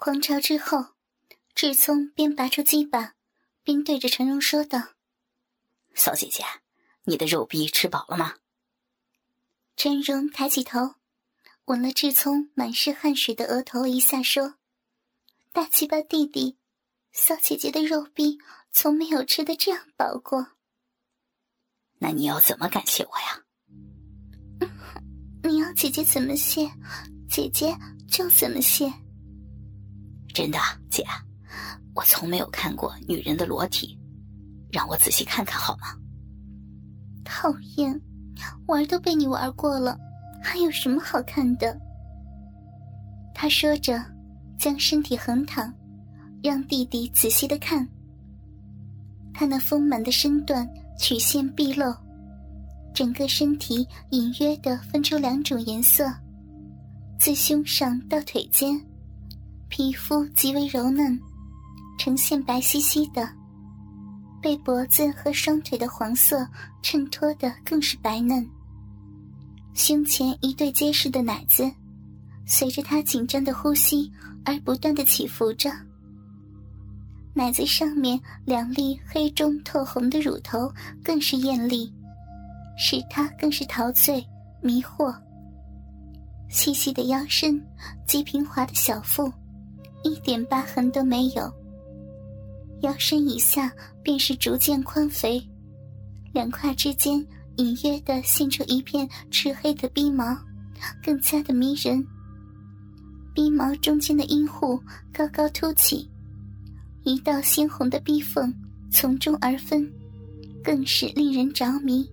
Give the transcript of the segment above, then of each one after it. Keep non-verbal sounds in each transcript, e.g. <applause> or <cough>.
狂潮之后，志聪边拔出鸡巴，边对着陈荣说道：“小姐姐，你的肉逼吃饱了吗？”陈荣抬起头，吻了志聪满是汗水的额头一下，说：“大鸡巴弟弟，小姐姐的肉逼从没有吃的这样饱过。那你要怎么感谢我呀？”你要姐姐怎么谢，姐姐就怎么谢。真的，姐，我从没有看过女人的裸体，让我仔细看看好吗？讨厌，玩都被你玩过了，还有什么好看的？他说着，将身体横躺，让弟弟仔细的看。他那丰满的身段，曲线毕露。整个身体隐约的分出两种颜色，自胸上到腿间，皮肤极为柔嫩，呈现白皙皙的，被脖子和双腿的黄色衬托的更是白嫩。胸前一对结实的奶子，随着他紧张的呼吸而不断的起伏着。奶子上面两粒黑中透红的乳头更是艳丽。使他更是陶醉迷惑。细细的腰身，极平滑的小腹，一点疤痕都没有。腰身以下便是逐渐宽肥，两胯之间隐约的现出一片赤黑的逼毛，更加的迷人。逼毛中间的阴户高高凸起，一道鲜红的逼缝从中而分，更是令人着迷。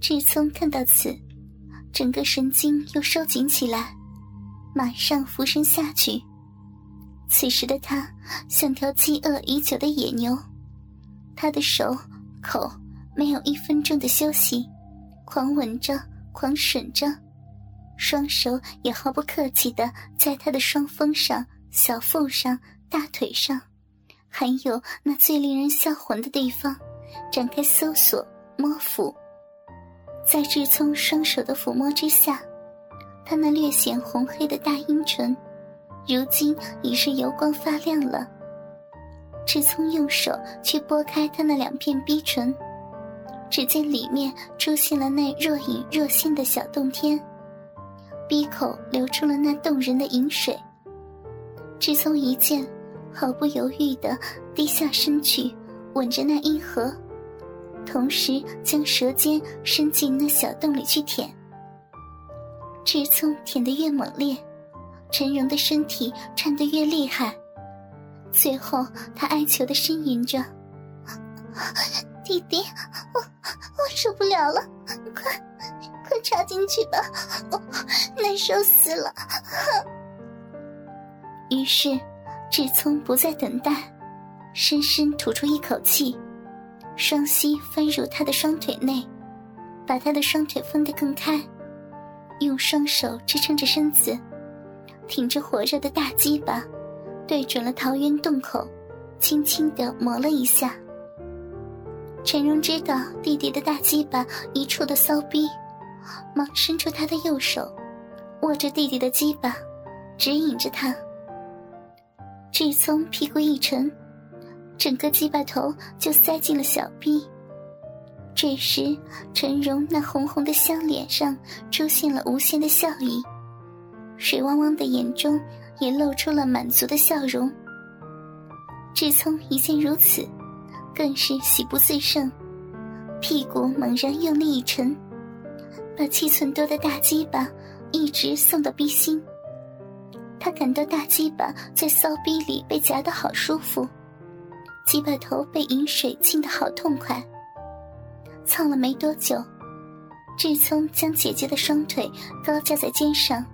志聪看到此，整个神经又收紧起来，马上俯身下去。此时的他像条饥饿已久的野牛，他的手口没有一分钟的休息，狂吻着，狂吮着，双手也毫不客气的在他的双峰上、小腹上、大腿上，还有那最令人销魂的地方，展开搜索、摸抚。在志聪双手的抚摸之下，他那略显红黑的大阴唇，如今已是油光发亮了。志聪用手去拨开他那两片逼唇，只见里面出现了那若隐若现的小洞天，鼻口流出了那动人的饮水。志聪一见，毫不犹豫地低下身去，吻着那阴核。同时将舌尖伸进那小洞里去舔，志聪舔得越猛烈，陈荣的身体颤得越厉害。最后，他哀求的呻吟着：“ <laughs> 弟弟，我我受不了了，快快插进去吧，我难受死了。”于是，志聪不再等待，深深吐出一口气。双膝翻入他的双腿内，把他的双腿分得更开，用双手支撑着身子，挺着火热的大鸡巴，对准了桃源洞口，轻轻地磨了一下。陈荣知道弟弟的大鸡巴一处的骚逼，忙伸出他的右手，握着弟弟的鸡巴，指引着他。志聪屁股一沉。整个鸡巴头就塞进了小臂。这时，陈荣那红红的笑脸上出现了无限的笑意，水汪汪的眼中也露出了满足的笑容。志聪一见如此，更是喜不自胜，屁股猛然用力一沉，把七寸多的大鸡巴一直送到逼心。他感到大鸡巴在骚逼里被夹得好舒服。鸡巴头被饮水浸得好痛快。蹭了没多久，志聪将姐姐的双腿高架在肩上，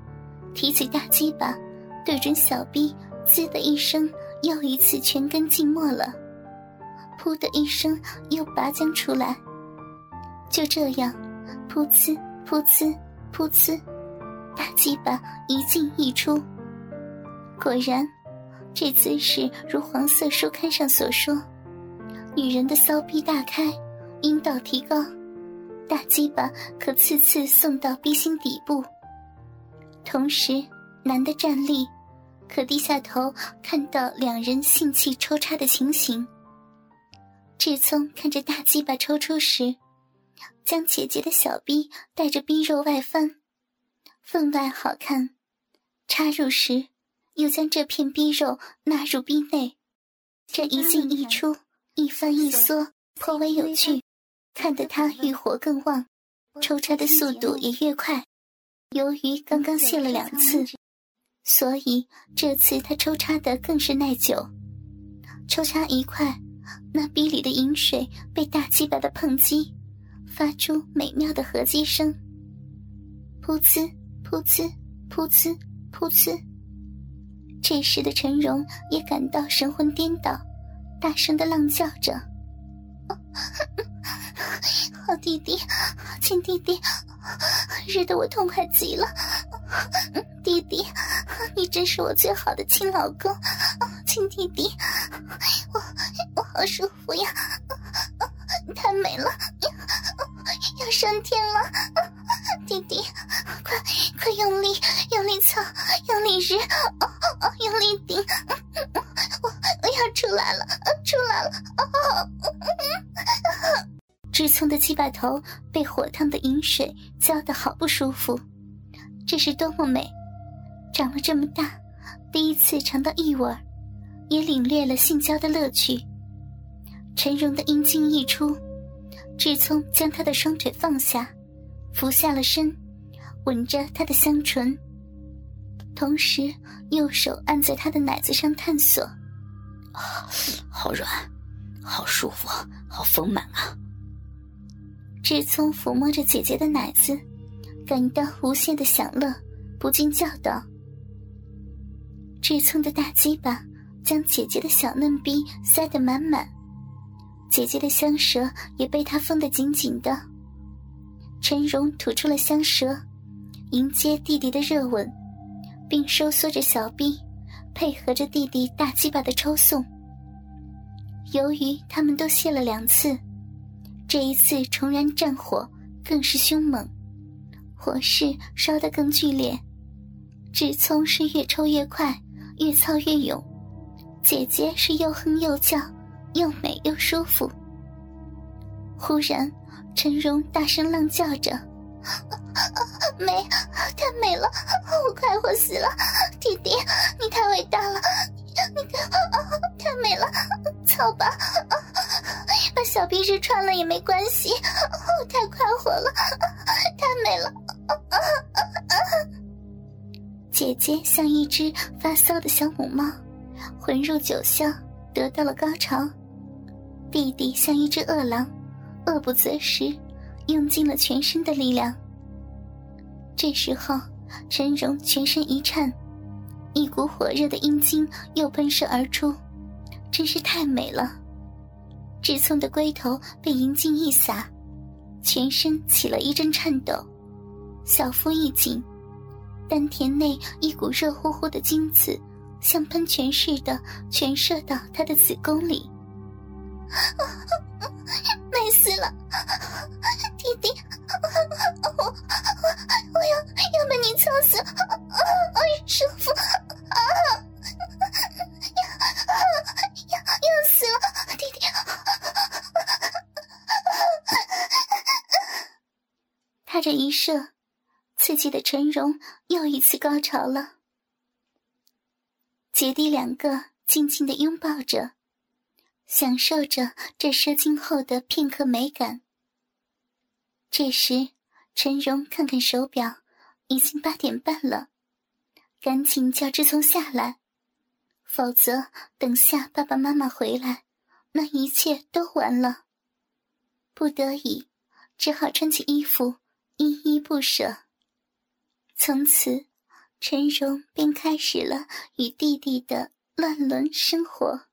提起大鸡巴，对准小臂，滋的一声，又一次全根浸没了。噗的一声，又拔将出来。就这样，噗呲噗呲噗呲，大鸡巴一进一出。果然。这姿势如黄色书刊上所说，女人的骚逼大开，阴道提高，大鸡巴可次次送到逼心底部。同时，男的站立，可低下头看到两人性器抽插的情形。志聪看着大鸡巴抽出时，将姐姐的小臂带着逼肉外翻，分外好看；插入时，又将这片逼肉纳入逼内，这一进一出，一翻一缩，颇为有趣，看得他欲火更旺，抽插的速度也越快。由于刚刚泄了两次，所以这次他抽插的更是耐久。抽插一块，那逼里的饮水被大鸡巴的碰击，发出美妙的合击声。噗呲，噗呲，噗呲，噗呲。这时的陈荣也感到神魂颠倒，大声的浪叫着：“弟弟，亲弟弟！”日得我痛快极了，弟弟，你真是我最好的亲老公，亲弟弟，我我好舒服呀，太美了，要上天了，弟弟，快快用力用力操，用力日，用力顶，志聪的鸡巴头被火烫的饮水浇得好不舒服，这是多么美！长了这么大，第一次尝到异味，也领略了性交的乐趣。陈荣的阴茎一出，志聪将他的双腿放下，俯下了身，吻着他的香唇，同时右手按在他的奶子上探索。啊，好软，好舒服，好丰满啊！志聪抚摸着姐姐的奶子，感到无限的享乐，不禁叫道：“志聪的大鸡巴将姐姐的小嫩逼塞得满满，姐姐的香舌也被他封得紧紧的。”陈荣吐出了香舌，迎接弟弟的热吻，并收缩着小臂，配合着弟弟大鸡巴的抽送。由于他们都泄了两次。这一次重燃战火更是凶猛，火势烧得更剧烈。志聪是越抽越快，越操越勇；姐姐是又哼又叫，又美又舒服。忽然，陈荣大声浪叫着：“美，太美了！我快活死了！弟弟，你太伟大了！你看，太美了！操吧！”小臂日穿了也没关系，我太快活了，太美了。姐姐像一只发骚的小母猫，混入酒香，得到了高潮。弟弟像一只饿狼，饿不择食，用尽了全身的力量。这时候，陈荣全身一颤，一股火热的阴茎又喷射而出，真是太美了。志聪的龟头被银镜一撒，全身起了一阵颤抖，小腹一紧，丹田内一股热乎乎的精子像喷泉似的全射到他的子宫里，<laughs> 美死了，弟弟，我射，刺激的陈荣又一次高潮了。姐弟两个静静的拥抱着，享受着这射精后的片刻美感。这时，陈荣看看手表，已经八点半了，赶紧叫志聪下来。否则，等下爸爸妈妈回来，那一切都完了。不得已，只好穿起衣服，依依不舍。从此，陈荣便开始了与弟弟的乱伦生活。